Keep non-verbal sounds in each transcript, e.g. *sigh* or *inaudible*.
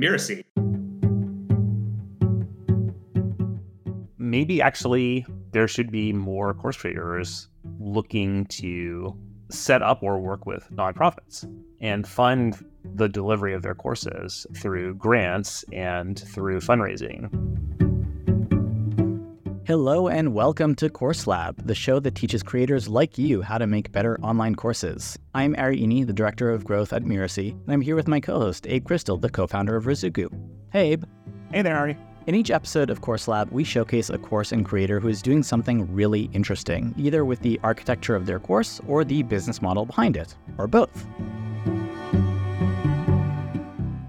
Mirasee. Maybe actually there should be more course creators looking to set up or work with nonprofits and fund the delivery of their courses through grants and through fundraising. Hello and welcome to Course Lab, the show that teaches creators like you how to make better online courses. I'm Ari Iny, the Director of Growth at Mirasee, and I'm here with my co-host, Abe Crystal, the co-founder of Ruzuku. Hey, Abe. Hey there, Ari. In each episode of Course Lab, we showcase a course and creator who is doing something really interesting, either with the architecture of their course or the business model behind it, or both.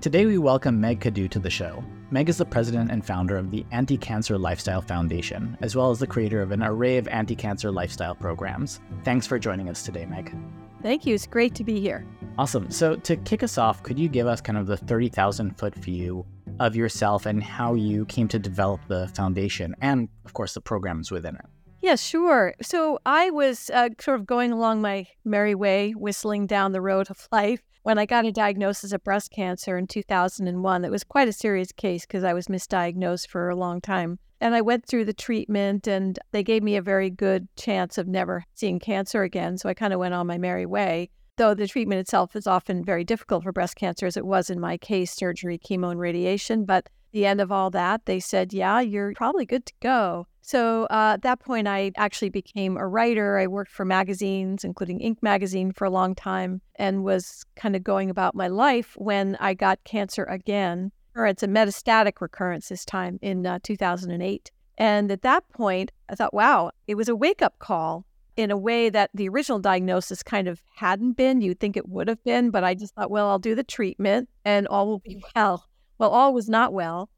Today we welcome Meg Cadoux to the show. Meg is the president and founder of the Anti Cancer Lifestyle Foundation, as well as the creator of an array of anti cancer lifestyle programs. Thanks for joining us today, Meg. Thank you. It's great to be here. Awesome. So, to kick us off, could you give us kind of the 30,000 foot view of yourself and how you came to develop the foundation and, of course, the programs within it? Yeah, sure. So I was uh, sort of going along my merry way, whistling down the road of life when I got a diagnosis of breast cancer in 2001. It was quite a serious case because I was misdiagnosed for a long time. And I went through the treatment, and they gave me a very good chance of never seeing cancer again. So I kind of went on my merry way. Though the treatment itself is often very difficult for breast cancer, as it was in my case surgery, chemo, and radiation. But the end of all that, they said, Yeah, you're probably good to go. So uh, at that point, I actually became a writer. I worked for magazines, including Inc. magazine, for a long time and was kind of going about my life when I got cancer again. Or it's a metastatic recurrence this time in uh, 2008. And at that point, I thought, wow, it was a wake up call in a way that the original diagnosis kind of hadn't been. You'd think it would have been, but I just thought, well, I'll do the treatment and all will be well. Well, all was not well.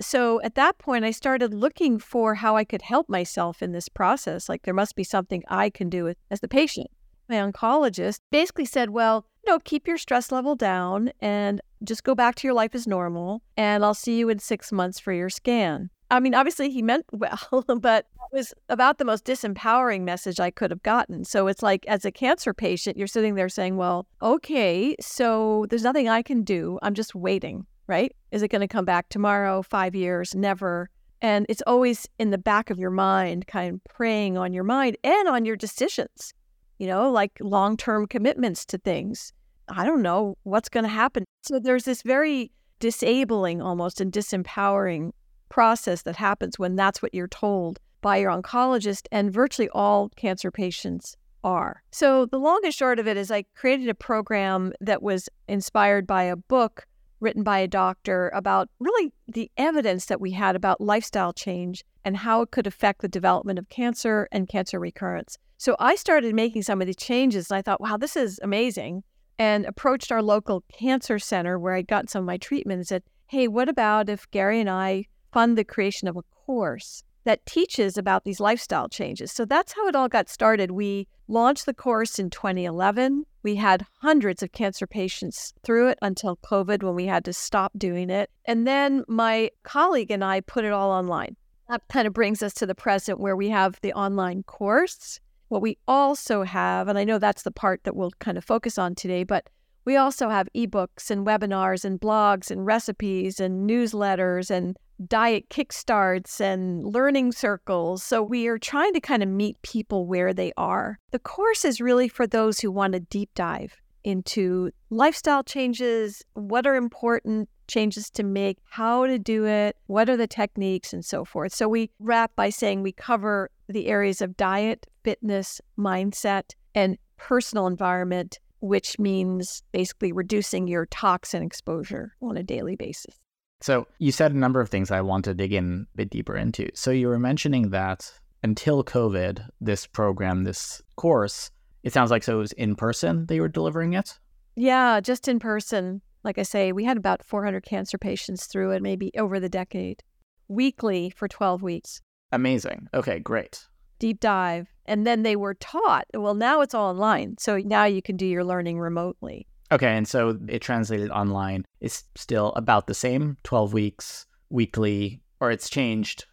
So at that point, I started looking for how I could help myself in this process. Like there must be something I can do as the patient. My oncologist basically said, well, no, keep your stress level down and just go back to your life as normal. And I'll see you in six months for your scan. I mean, obviously he meant *laughs* well, but it was about the most disempowering message I could have gotten. So it's like, as a cancer patient, you're sitting there saying, well, okay, so there's nothing I can do. I'm just waiting right? Is it going to come back tomorrow, five years, never? And it's always in the back of your mind, kind of preying on your mind and on your decisions, you know, like long term commitments to things. I don't know what's going to happen. So there's this very disabling almost and disempowering process that happens when that's what you're told by your oncologist, and virtually all cancer patients are. So the long and short of it is I created a program that was inspired by a book written by a doctor about really the evidence that we had about lifestyle change and how it could affect the development of cancer and cancer recurrence. So I started making some of these changes and I thought, wow, this is amazing. And approached our local cancer center where I'd gotten some of my treatment and said, hey, what about if Gary and I fund the creation of a course that teaches about these lifestyle changes? So that's how it all got started. We launched the course in 2011. We had hundreds of cancer patients through it until COVID when we had to stop doing it. And then my colleague and I put it all online. That kind of brings us to the present where we have the online course. What we also have, and I know that's the part that we'll kind of focus on today, but we also have ebooks and webinars and blogs and recipes and newsletters and diet kickstarts and learning circles. So we are trying to kind of meet people where they are. The course is really for those who want to deep dive into lifestyle changes, what are important changes to make, how to do it, what are the techniques, and so forth. So we wrap by saying we cover the areas of diet, fitness, mindset, and personal environment, which means basically reducing your toxin exposure on a daily basis. So you said a number of things I want to dig in a bit deeper into. So you were mentioning that until COVID, this program, this course, it sounds like so it was in person they were delivering it? Yeah, just in person. Like I say, we had about 400 cancer patients through it, maybe over the decade, weekly for 12 weeks. Amazing. Okay, great. Deep dive. And then they were taught, well, now it's all online. So now you can do your learning remotely. Okay, and so it translated online is still about the same 12 weeks weekly, or it's changed?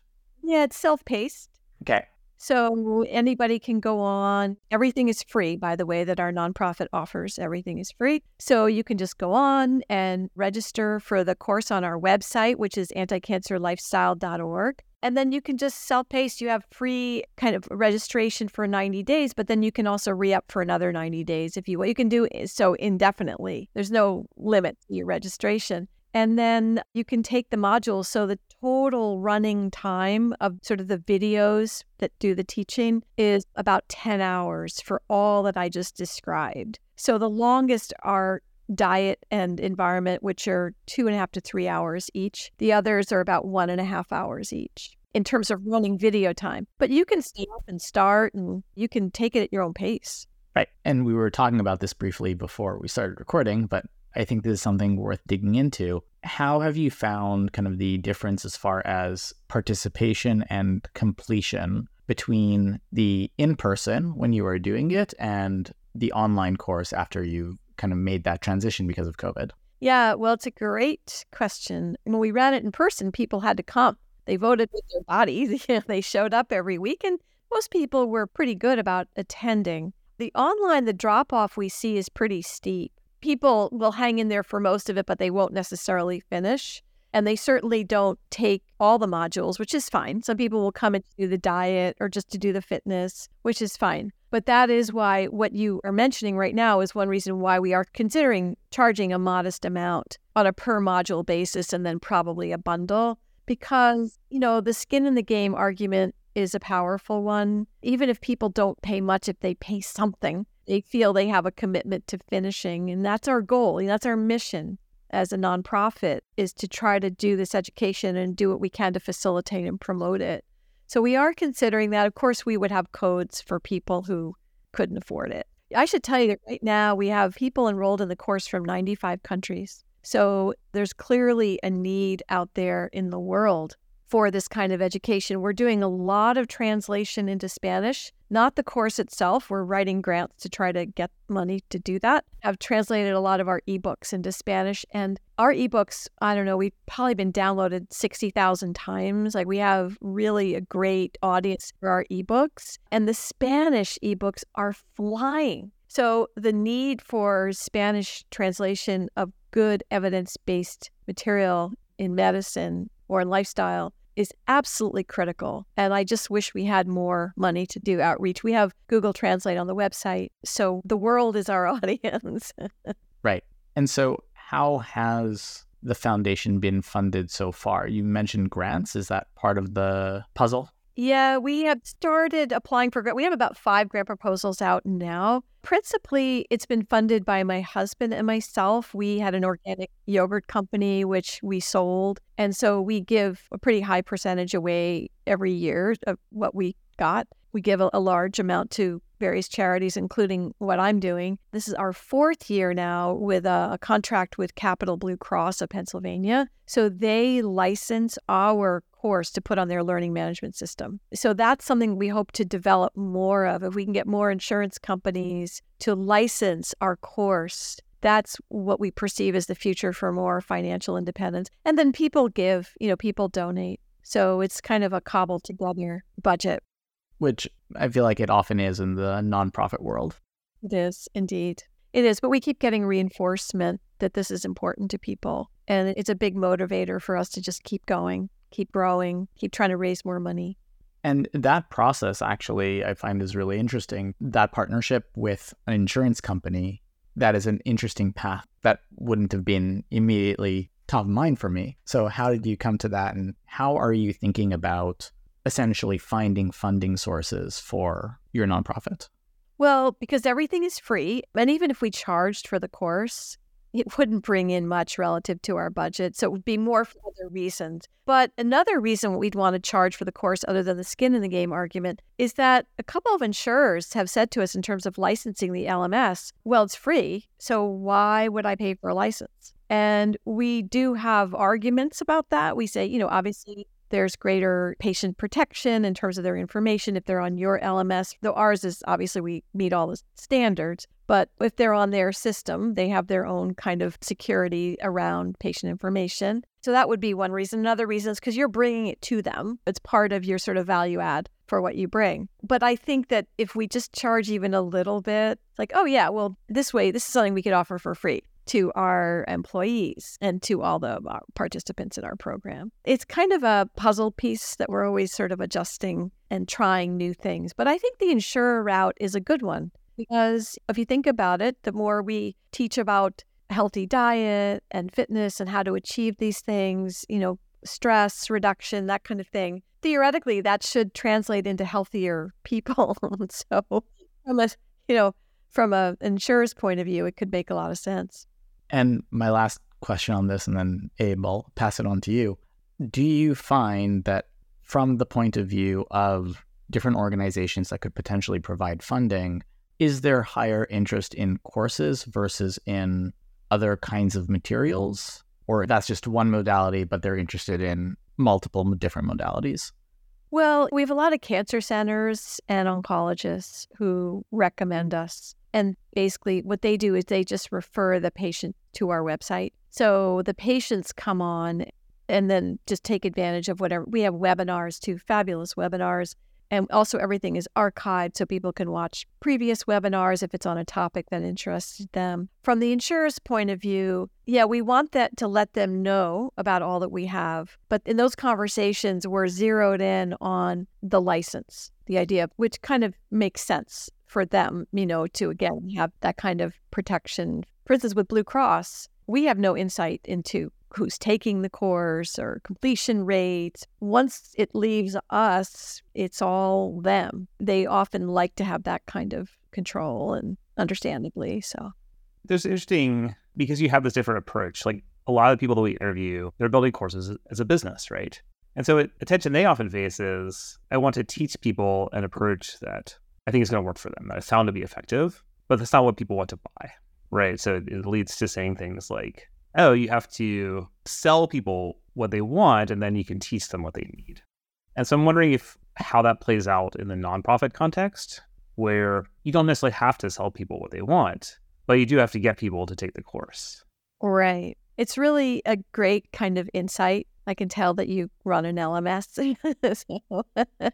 Yeah, it's self paced. Okay. So anybody can go on. Everything is free, by the way, that our nonprofit offers. Everything is free. So you can just go on and register for the course on our website, which is anticancerlifestyle.org. And then you can just self pace. You have free kind of registration for 90 days, but then you can also re up for another 90 days if you want. You can do so indefinitely. There's no limit to your registration. And then you can take the modules. So the total running time of sort of the videos that do the teaching is about 10 hours for all that I just described. So the longest are diet and environment, which are two and a half to three hours each. The others are about one and a half hours each in terms of running video time. But you can stop and start and you can take it at your own pace. Right. And we were talking about this briefly before we started recording, but I think this is something worth digging into. How have you found kind of the difference as far as participation and completion between the in person when you are doing it and the online course after you kind of made that transition because of COVID? Yeah, well, it's a great question. When we ran it in person, people had to come. They voted with their bodies. *laughs* they showed up every week, and most people were pretty good about attending. The online, the drop off we see is pretty steep people will hang in there for most of it, but they won't necessarily finish. And they certainly don't take all the modules, which is fine. Some people will come and do the diet or just to do the fitness, which is fine. But that is why what you are mentioning right now is one reason why we are considering charging a modest amount on a per module basis and then probably a bundle. Because, you know, the skin in the game argument is a powerful one. Even if people don't pay much, if they pay something, they feel they have a commitment to finishing. And that's our goal. And That's our mission as a nonprofit is to try to do this education and do what we can to facilitate and promote it. So we are considering that. Of course, we would have codes for people who couldn't afford it. I should tell you that right now we have people enrolled in the course from 95 countries. So there's clearly a need out there in the world for this kind of education. We're doing a lot of translation into Spanish, not the course itself. We're writing grants to try to get money to do that. I've translated a lot of our ebooks into Spanish, and our ebooks, I don't know, we've probably been downloaded 60,000 times. Like we have really a great audience for our ebooks, and the Spanish ebooks are flying. So the need for Spanish translation of good evidence based material in medicine or lifestyle is absolutely critical. And I just wish we had more money to do outreach. We have Google Translate on the website. So the world is our *laughs* audience. right. And so, how has the foundation been funded so far? You mentioned grants. Is that part of the puzzle? Yeah, we have started applying for grant. We have about five grant proposals out now. Principally, it's been funded by my husband and myself. We had an organic yogurt company, which we sold. And so we give a pretty high percentage away every year of what we got. We give a, a large amount to various charities, including what I'm doing. This is our fourth year now with a, a, contract with Capital Blue Cross of Pennsylvania. So they license our course to put on their learning management system. So that's something we hope to develop more of. If we can get more insurance companies to license our course, that's what we perceive as the future for more financial independence. And then people give, you know, people donate. So it's kind of a cobbled together budget which I feel like it often is in the nonprofit world. It is indeed. It is, but we keep getting reinforcement that this is important to people. And it's a big motivator for us to just keep going, keep growing, keep trying to raise more money. And that process actually I find is really interesting. That partnership with an insurance company, that is an interesting path that wouldn't have been immediately top of mind for me. So how did you come to that and how are you thinking about essentially finding funding sources for your nonprofit? Well, because everything is free. And even if we charged for the course, it wouldn't bring in much relative to our budget. So it would be more for *laughs* other reasons. But another reason we'd want to charge for the course, other than the skin in the game argument, is that a couple of insurers have said to us in terms of licensing the LMS, well, it's free. So why would I pay for a license? And we do have arguments about that. We say, you know, obviously there's greater patient protection in terms of their information if they're on your LMS, though ours is obviously we meet all the standards. But if they're on their system, they have their own kind of security around patient information. So that would be one reason. Another reason is because you're bringing it to them. It's part of your sort of value add. for what you bring. But I think that if we just charge even a little bit, like, oh, yeah, well, this way, this is something we could offer for free to our employees and to all the uh, participants in our program. It's kind of a puzzle piece that we're always sort of adjusting and trying new things. But I think the insurer route is a good one because if you think about it, the more we teach about healthy diet and fitness and how to achieve these things, you know, stress reduction, that kind of thing, theoretically that should translate into healthier people. *laughs* so a, you know, from an insurer's point of view, it could make a lot of sense. And my last question on this, and then Abe, I'll pass it on to you. Do you find that from the point of view of different organizations that could potentially provide funding, is there higher interest in courses versus in other kinds of materials? Or that's just one modality, but they're interested in multiple different modalities? Well, we have a lot of cancer centers and oncologists who recommend us. And basically, what they do is they just refer the patient to our website. So the patients come on and then just take advantage of whatever. We have webinars too, fabulous webinars. And also, everything is archived so people can watch previous webinars if it's on a topic that interested them. From the insurer's point of view, yeah, we want that to let them know about all that we have. But in those conversations, we're zeroed in on the license, the idea, which kind of makes sense for them, you know, to again have that kind of protection. For instance, with Blue Cross, we have no insight into who's taking the course or completion rates. Once it leaves us, it's all them. They often like to have that kind of control and understandably so. There's interesting because you have this different approach. Like a lot of people that we interview, they're building courses as a business, right? And so attention they often face is I want to teach people an approach that I think is going to work for them, that I found to be effective, but that's not what people want to buy, right? So it leads to saying things like, oh, you have to sell people what they want and then you can teach them what they need. And so I'm wondering if how that plays out in the nonprofit context, where you don't necessarily have to sell people what they want, but you do have to get people to take the course. Right. It's really a great kind of insight. I can tell that you run an LMS. *laughs*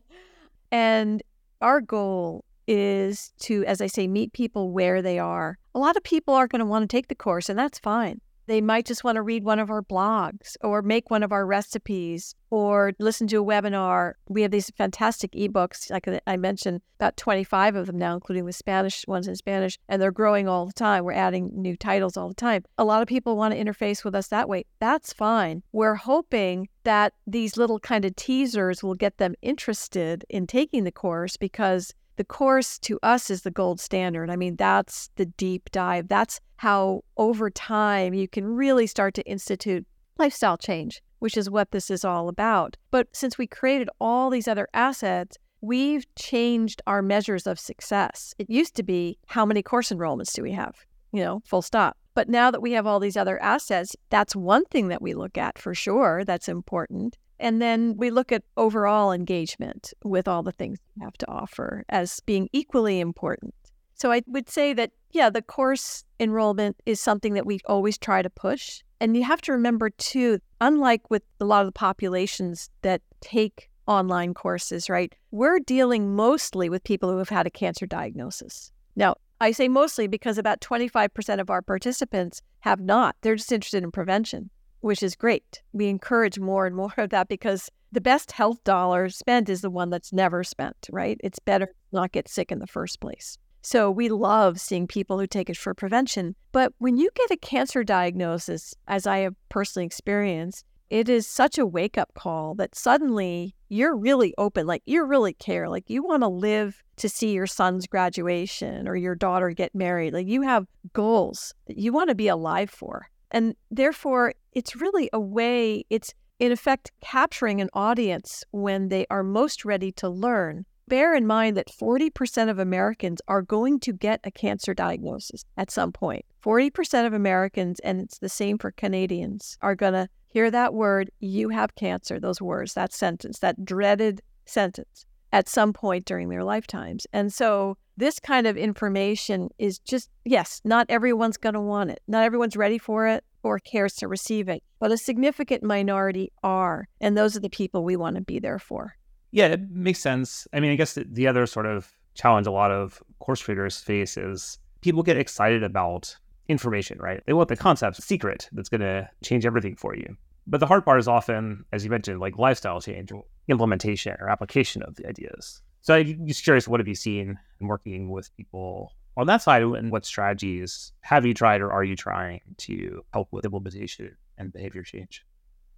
and our goal is to, as I say, meet people where they are. A lot of people are going to want to take the course, and that's fine. They might just want to read one of our blogs or make one of our recipes or listen to a webinar. We have these fantastic ebooks, like I mentioned, about 25 of them now, including the Spanish ones in Spanish, and they're growing all the time. We're adding new titles all the time. A lot of people want to interface with us that way. That's fine. We're hoping that these little kind of teasers will get them interested in taking the course because the course to us is the gold standard. I mean, that's the deep dive. That's how over time you can really start to institute lifestyle change, which is what this is all about. But since we created all these other assets, we've changed our measures of success. It used to be how many course enrollments do we have? You know, full stop. But now that we have all these other assets, that's one thing that we look at for sure. That's important. And then we look at overall engagement with all the things we have to offer as being equally important. So I would say that, yeah, the course enrollment is something that we always try to push. And you have to remember, too, unlike with a lot of the populations that take online courses, right, we're dealing mostly with people who have had a cancer diagnosis. Now, I say mostly because about 25% of our participants have not. They're just interested in prevention which is great. We encourage more and more *laughs* of that because the best health dollar spent is the one that's never spent, right? It's better not get sick in the first place. So we love seeing people who take it for prevention. But when you get a cancer diagnosis, as I have personally experienced, it is such a wake up call that suddenly you're really open. Like you really care. Like you want to live to see your son's graduation or your daughter get married. Like you have goals that you want to be alive for. And therefore, it's really a way, it's in effect capturing an audience when they are most ready to learn. Bear in mind that 40% of Americans are going to get a cancer diagnosis at some point. 40% of Americans, and it's the same for Canadians, are going to hear that word, you have cancer, those words, that sentence, that dreaded sentence at some point during their lifetimes. And so this kind of information is just, yes, not everyone's going to want it. Not everyone's ready for it or cares to receive it, but a significant minority are. And those are the people we want to be there for. Yeah, it makes sense. I mean, I guess the, the other sort of challenge a lot of course creators face is people get excited about information, right? They want the concept secret that's going to change everything for you. But the hard part is often, as you mentioned, like lifestyle change implementation or application of the ideas. So I'm just curious, what have you seen in working with people on that side, and what strategies have you tried or are you trying to help with implementation and behavior change?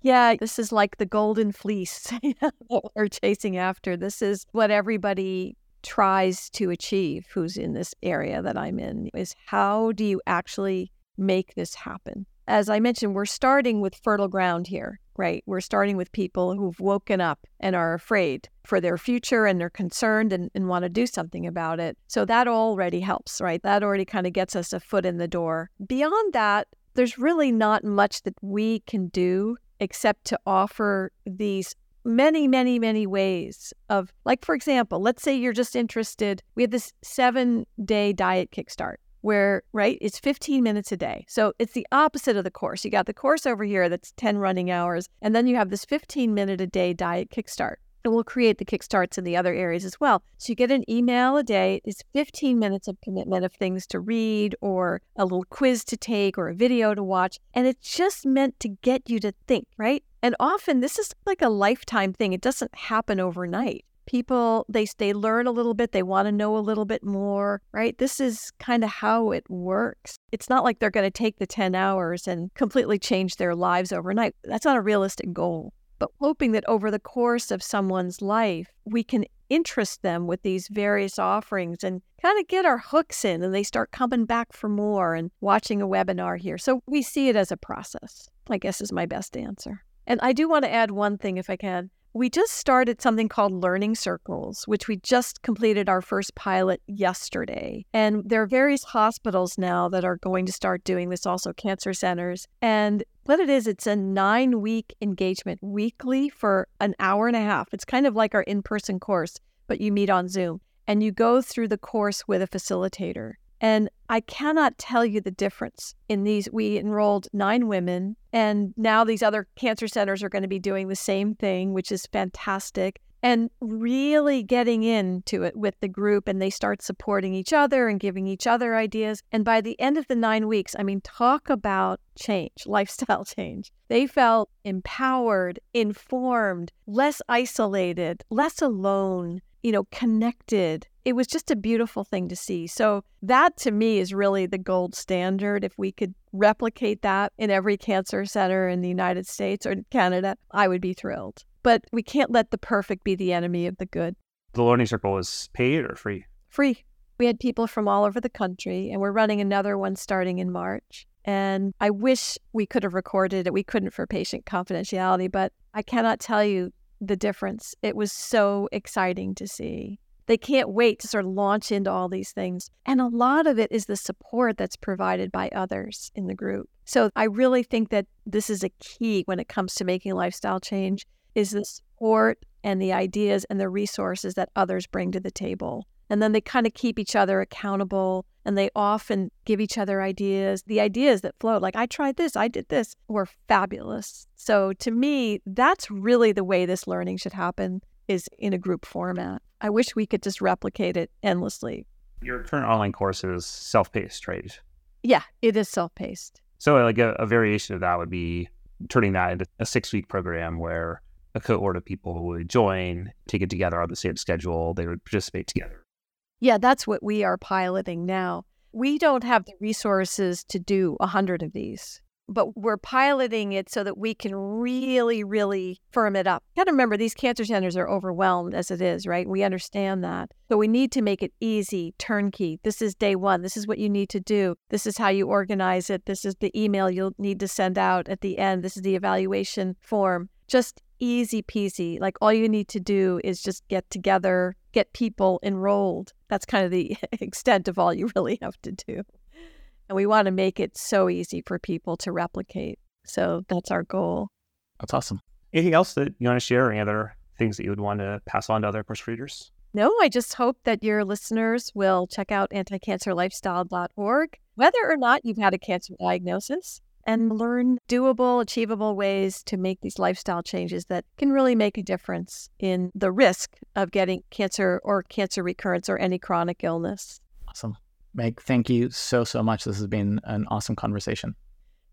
Yeah, this is like the golden fleece *laughs* we're chasing after. This is what everybody tries to achieve who's in this area that I'm in is how do you actually make this happen? As I mentioned, we're starting with fertile ground here, right? We're starting with people who've woken up and are afraid for their future and they're concerned and, and want to do something about it. So that already helps, right? That already kind of gets us a foot in the door. Beyond that, there's really not much that we can do except to offer these many, many, many ways of, like, for example, let's say you're just interested. We have this seven day diet kickstart where, right, it's 15 minutes a day. So it's the opposite of the course. You got the course over here that's 10 running hours, and then you have this 15 minute a day diet kickstart. And we'll create the kickstarts in the other areas as well. So you get an email a day. It's 15 minutes of commitment of things to read or a little quiz to take or a video to watch. And it's just meant to get you to think, right? And often this is like a lifetime thing. It doesn't happen overnight people they they learn a little bit they want to know a little bit more right? This is kind of how it works. It's not like they're going to take the 10 hours and completely change their lives overnight. That's not a realistic goal. But hoping that over the course of someone's life we can interest them with these various offerings and kind of get our hooks in and they start coming back for more and watching a webinar here. So we see it as a process i guess is my best answer. And i do want to add one thing if i can we just started something called Learning Circles, which we just completed our first pilot yesterday. And there are various hospitals now that are going to start doing this, also cancer centers. And what it is, it's a nine week engagement weekly for an hour and a half. It's kind of like our in person course, but you meet on Zoom and you go through the course with a facilitator. And I cannot tell you the difference in these. We enrolled nine women, and now these other cancer centers are going to be doing the same thing, which is fantastic. And really getting into it with the group, and they start supporting each other and giving each other ideas. And by the end of the nine weeks, I mean, talk about change, *laughs* lifestyle change. They felt empowered, informed, less isolated, less alone, you know, connected it was just a beautiful thing to see. So, that to me is really the gold standard. If we could replicate that in every cancer center in the United States or Canada, I would be thrilled. But we can't let the perfect be the enemy of the good. The Learning Circle is paid or free? Free. We had people from all over the country, and we're running another one starting in March. And I wish we could have recorded it. We couldn't for patient confidentiality, but I cannot tell you the difference. It was so exciting to see. They can't wait to sort of launch into all these things. And a lot of it is the support that's provided by others in the group. So I really think that this is a key when it comes to making lifestyle change is the support and the ideas and the resources that others bring to the table. And then they kind of keep each other accountable and they often give each other ideas. The ideas that float, like, I tried this, I did this, were fabulous. So to me, that's really the way this learning should happen is in a group format. I wish we could just replicate it endlessly. Your current online course is self paced, right? Yeah, it is self paced. So, like a, a, variation of that would be turning that into a six week program where a cohort of people would join, take it together on the same schedule, they would participate together. Yeah, that's what we are piloting now. We don't have the resources to do a hundred of these but we're piloting it so that we can really, really firm it up. Got to remember, these cancer centers are overwhelmed as it is, right? We understand that. So we need to make it easy, turnkey. This is day one. This is what you need to do. This is how you organize it. This is the email you'll need to send out at the end. This is the evaluation form. Just easy peasy. Like all you need to do is just get together, get people enrolled. That's kind of the *laughs* extent of all you really have to do. And we want to make it so easy for people to replicate. So that's our goal. That's awesome. Anything else that you want to share? Any other things that you would want to pass on to other course readers? No, I just hope that your listeners will check out anticancerlifestyle.org. Whether or not you've had a cancer diagnosis, and learn doable, achievable ways to make these lifestyle changes that can really make a difference in the risk of getting cancer or cancer recurrence or any chronic illness. Awesome. Meg, thank you so, so much. This has been an awesome conversation.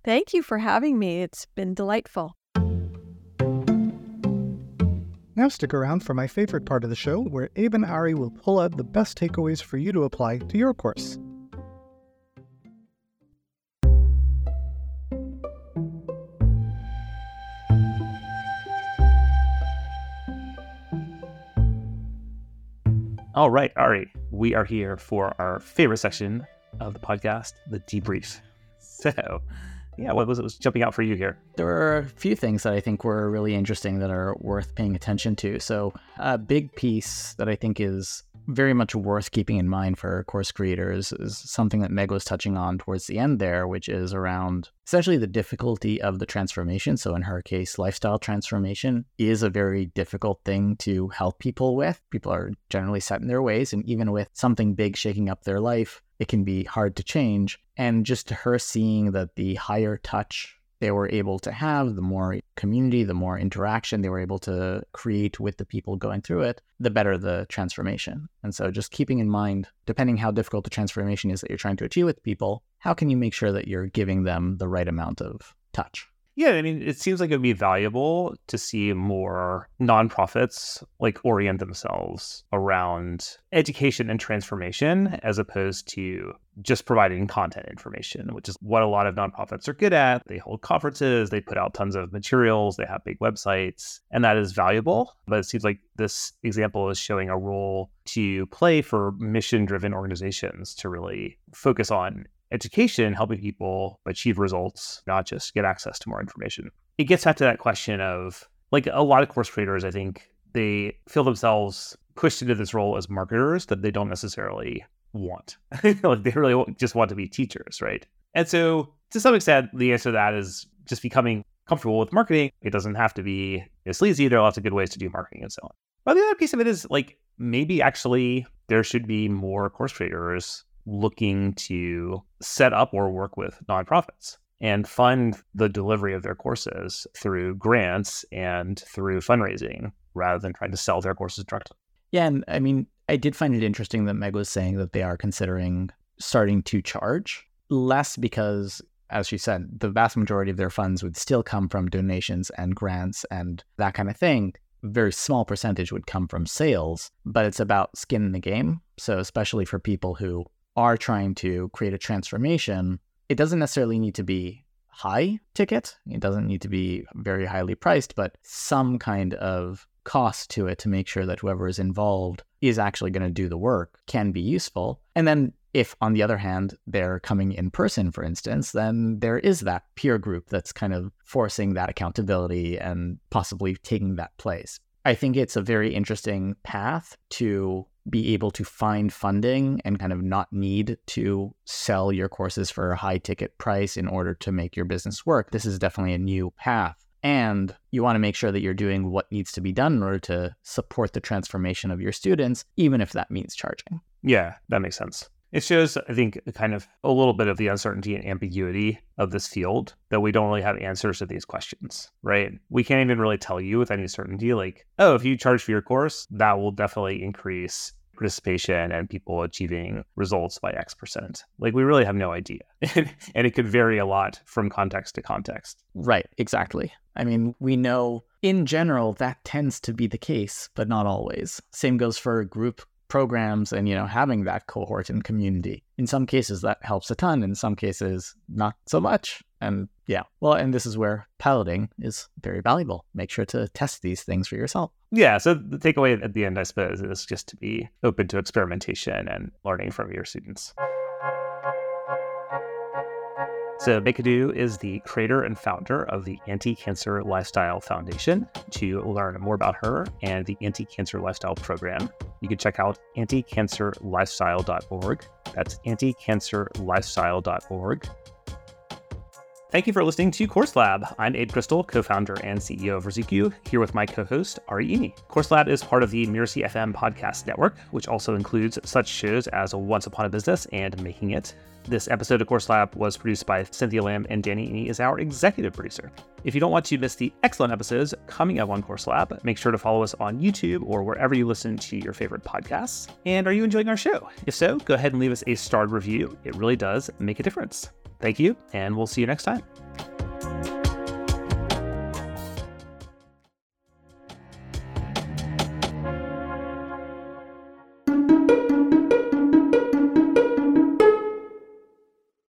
Thank you for having me. It's been delightful. Now stick around for my favorite part of the show where Abe and Ari will pull out the best takeaways for you to apply to your course. All right, Ari, we are here for our favorite section of the podcast, the debrief. So, yeah, what was it was jumping out for you here? There are a few things that I think were really interesting that are worth paying attention to. So, a big piece that I think is very much worth keeping in mind for course creators is something that Meg was touching on towards the end there, which is around essentially the difficulty of the transformation. So, in her case, lifestyle transformation is a very difficult thing to help people with. People are generally set in their ways, and even with something big shaking up their life, it can be hard to change. And just to her seeing that the higher touch they were able to have, the more community, the more interaction they were able to create with the people going through it, the better the transformation. And so just keeping in mind, depending how difficult the transformation is that you're trying to achieve with people, how can you make sure that you're giving them the right amount of touch? Yeah, I mean, it seems like it would be valuable to see more nonprofits like orient themselves around education and transformation as opposed to just providing content information, which is what a lot of nonprofits are good at. They hold conferences, they put out tons of materials, they have big websites, and that is valuable. But it seems like this example is showing a role to play for mission driven organizations to really focus on education, helping people achieve results, not just get access to more information. It gets back to that question of like a lot of course creators, I think they feel themselves pushed into this role as marketers that they don't necessarily want. *laughs* like they really just want to be teachers, right? And so to some extent, the answer to that is just becoming comfortable with marketing. It doesn't have to be sleazy. There are lots of good ways to do marketing and so on. But the other piece of it is like maybe actually there should be more course creators looking to set up or work with nonprofits and fund the delivery of their courses through grants and through fundraising rather than trying to sell their courses directly. Yeah, and I mean, I did find it interesting that Meg was saying that they are considering starting to charge less because as she said, the vast majority of their funds would still come from donations and grants and that kind of thing. A very small percentage would come from sales, but it's about skin in the game. So, especially for people who are trying to create a transformation, it doesn't necessarily need to be high ticket. It doesn't need to be very highly priced, but some kind of cost to it to make sure that whoever is involved is actually going to do the work can be useful. And then if on the other hand they're coming in person for instance then there is that peer group that's kind of forcing that accountability and possibly taking that place i think it's a very interesting path to be able to find funding and kind of not need to sell your courses for a high ticket price in order to make your business work. This is definitely a new path. And you want to make sure that you're doing what needs to be done in order to support the transformation of your students, even if that means charging. Yeah, that makes sense. It shows, I think, kind of a little bit of the uncertainty and ambiguity of this field that we don't really have answers to these questions, right? We can't even really tell you with any certainty, like, oh, if you charge for your course, that will definitely increase participation and people achieving results by X percent. Like we really have no idea. *laughs* and it could vary a lot from context to context. Right, exactly. I mean, we know in general that tends to be the case, but not always. Same goes for group programs and you know having that cohort and community. In some cases that helps a ton in some cases not so much. And yeah well and this is where piloting is very valuable. Make sure to test these things for yourself. Yeah so the takeaway at the end i suppose is just to be open to experimentation and learning from your students so, Megha is the creator and founder of the Anti Cancer Lifestyle Foundation. To learn more about her and the Anti Cancer Lifestyle program, you can check out anticancerlifestyle.org. That's anticancerlifestyle.org. Thank you for listening to Course Lab. I'm Abe Crystal, co-founder and CEO of Ruzuku, here with my co-host Ari Iny. Course Lab is part of the Mirasee FM podcast network, which also includes such shows as Once Upon a Business and Making It. This episode of Course Lab was produced by Cynthia Lamb and Danny Iny is our executive producer. If you don't want to miss the excellent episodes coming up on Course Lab, make sure to follow us on YouTube or wherever you listen to your favorite podcasts. And are you enjoying our show? If so, go ahead and leave us a starred review. It really does make a difference. Thank you, and we'll see you next time.